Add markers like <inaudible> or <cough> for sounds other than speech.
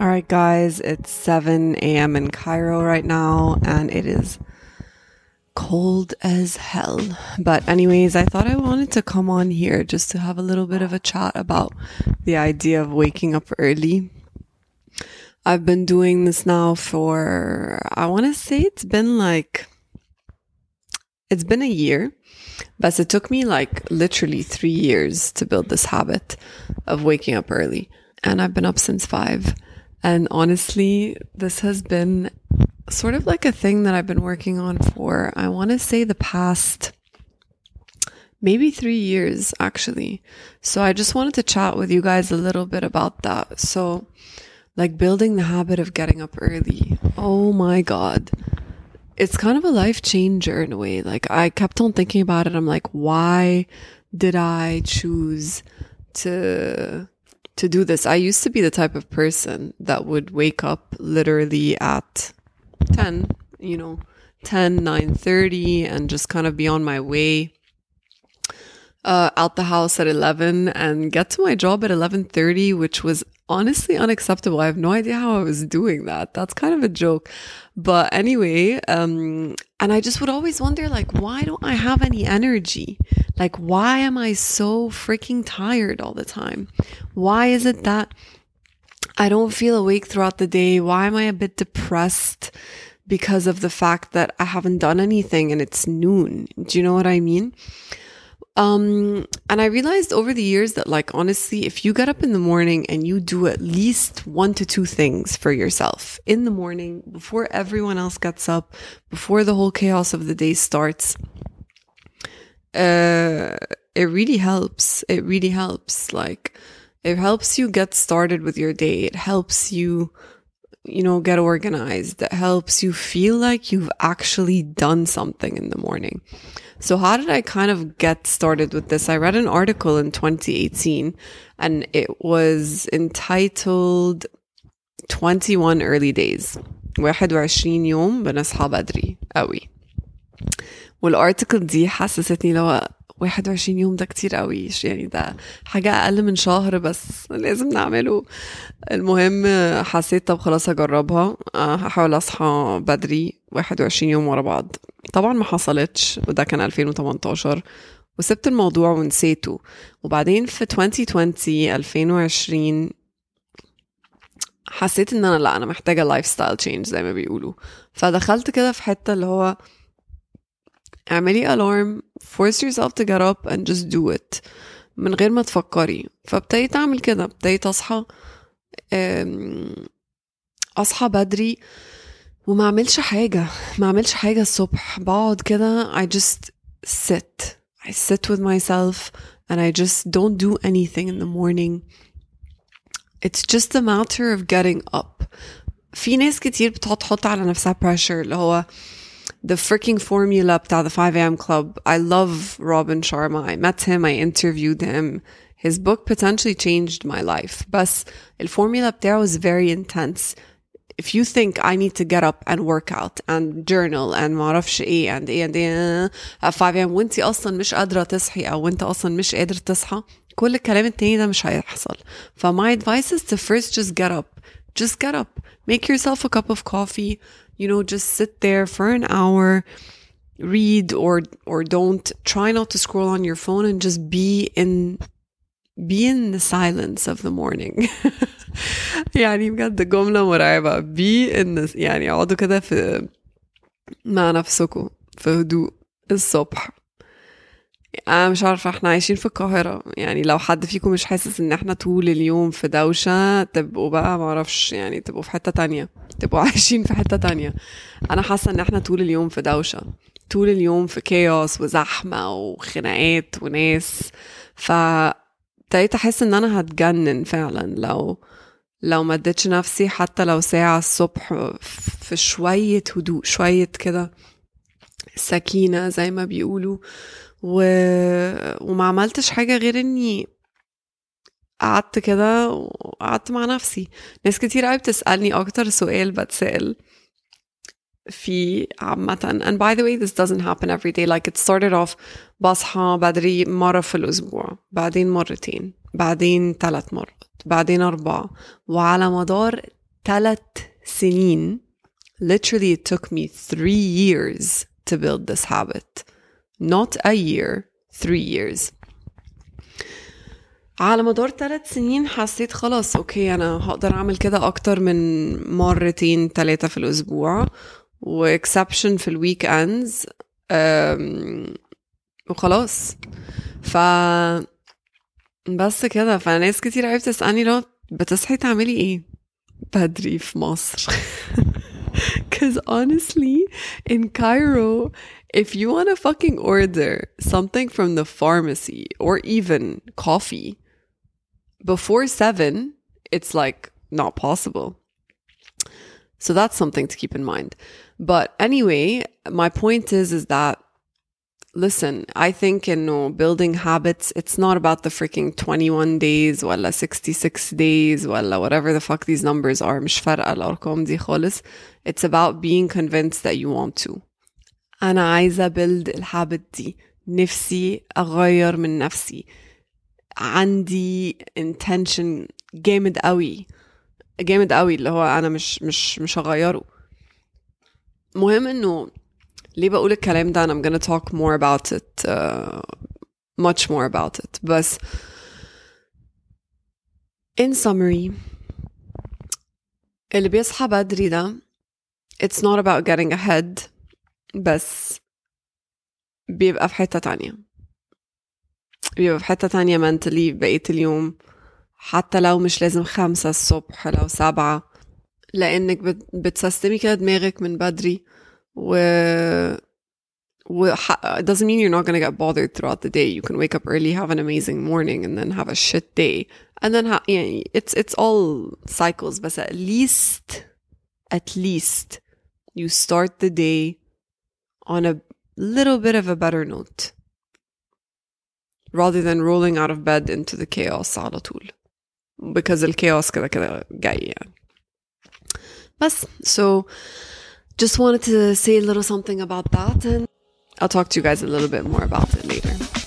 All right, guys, it's 7 a.m. in Cairo right now, and it is cold as hell. But, anyways, I thought I wanted to come on here just to have a little bit of a chat about the idea of waking up early. I've been doing this now for, I want to say it's been like, it's been a year, but it took me like literally three years to build this habit of waking up early. And I've been up since five. And honestly, this has been sort of like a thing that I've been working on for, I want to say the past maybe three years actually. So I just wanted to chat with you guys a little bit about that. So, like building the habit of getting up early. Oh my God. It's kind of a life changer in a way. Like I kept on thinking about it. I'm like, why did I choose to to do this. I used to be the type of person that would wake up literally at 10, you know, 10, 9.30 and just kind of be on my way uh, out the house at 11 and get to my job at 11.30, which was honestly unacceptable. I have no idea how I was doing that. That's kind of a joke. But anyway, um, and I just would always wonder, like, why don't I have any energy? Like, why am I so freaking tired all the time? Why is it that I don't feel awake throughout the day? Why am I a bit depressed? Because of the fact that I haven't done anything and it's noon. Do you know what I mean? Um, and I realized over the years that, like, honestly, if you get up in the morning and you do at least one to two things for yourself in the morning before everyone else gets up, before the whole chaos of the day starts, uh, it really helps. It really helps. Like, it helps you get started with your day. It helps you, you know, get organized. It helps you feel like you've actually done something in the morning. So how did I kind of get started with this? I read an article in 2018 and it was entitled 21 early days 21 يوم بنصحى بدري قوي والارتكل دي حسستني لو 21 يوم ده كتير قوي يعني ده حاجة أقل من شهر بس لازم نعمله المهم حسيت طب خلاص هجربها. هحاول أصحى بدري 21 يوم ورا بعض. طبعا ما حصلتش وده كان 2018 وسبت الموضوع ونسيته. وبعدين في 2020 2020 حسيت إن أنا لأ أنا محتاجة لايف ستايل تشينج زي ما بيقولوا. فدخلت كده في حتة اللي هو اعملي alarm force yourself to get up and just do it. من غير ما تفكري. فابتديت أعمل كده. ابتديت أصحى. اصحى بدري وما اعملش حاجة ما اعملش حاجة الصبح بقعد كده I just sit I sit with myself and I just don't do anything in the morning it's just a matter of getting up في ناس كتير بتقعد تحط على نفسها pressure اللي هو the freaking formula بتاع the 5 a.m. club. I love Robin Sharma. I met him. I interviewed him. His book potentially changed my life. But the formula بتاعه was very intense. If you think I need to get up and work out and journal and ما اعرفش ايه and ايه and ايه at 5 a.m. وانت اصلا مش قادرة تصحي او انت اصلا مش قادر تصحى كل الكلام التاني ده مش هيحصل. ف my advice is to first just get up. Just get up. Make yourself a cup of coffee you know just sit there for an hour read or or don't try not to scroll on your phone and just be in be in the silence of the morning. <laughs> يعني بجد جملة مرعبة. Be in the يعني اقعدوا كده في مع نفسكم في هدوء الصبح. أنا مش عارفة إحنا عايشين في القاهرة. يعني لو حد فيكم مش حاسس إن إحنا طول اليوم في دوشة تبقوا بقى معرفش يعني تبقوا في حتة تانية. تبقوا <laughs> عايشين في حتة تانية. أنا حاسة إن إحنا طول اليوم في دوشة. طول اليوم في كيوس وزحمة وخناقات وناس. ف ابتديت أحس إن أنا هتجنن فعلا لو لو ما اديتش نفسي حتى لو ساعة الصبح في شوية هدوء شوية كده سكينة زي ما بيقولوا و... وما عملتش حاجة غير إني قعدت كده وقعدت مع نفسي. ناس كتير قوي بتسألني أكتر سؤال بتسأل في عامة and by the way this doesn't happen every day. Like it started off بصحى بدري مرة في الأسبوع بعدين مرتين بعدين ثلاث مرات بعدين أربعة. وعلى مدار ثلاث سنين literally it took me three years to build this habit. Not a year three years. على مدار ثلاث سنين حسيت خلاص أوكي أنا هقدر أعمل كده أكتر من مرتين ثلاثة في الأسبوع. واكسبشن في الويك اندز وخلاص ف بس كده فناس كتير قوي بتسألني لو بتصحي تعملي ايه بدري في مصر <laughs> Cause honestly, in Cairo, if you want to fucking order something from the pharmacy or even coffee before seven, it's like not possible. So that's something to keep in mind. But anyway, my point is, is that listen, I think in know, building habits, it's not about the freaking 21 days ولا 66 days ولا whatever the fuck these numbers are. مش فارقة الأرقام دي خالص. It's about being convinced that you want to. أنا عايزة build الhabit دي. نفسي أغير من نفسي. عندي intention جامد قوي. جامد قوي اللي هو أنا مش مش مش هغيره. مهم إنه ليه بقول الكلام ده I'm gonna talk more about it uh, much more about it. بس in summary اللي بيصحى بدري ده it's not about getting ahead بس بيبقى في حتة تانية. بيبقى في حتة تانية mentally بقية اليوم. حتى لو مش لازم خمسة الصبح لو سبعة لأنك بتسستمي كده دماغك من بدري و it doesn't mean you're not going to get bothered throughout the day. You can wake up early, have an amazing morning, and then have a shit day. And then, ha- yeah, it's, it's all cycles, but at least, at least you start the day on a little bit of a better note rather than rolling out of bed into the chaos على طول. Because the chaos كده كده جاي يعني. so just wanted to say a little something about that and I'll talk to you guys a little bit more about it later.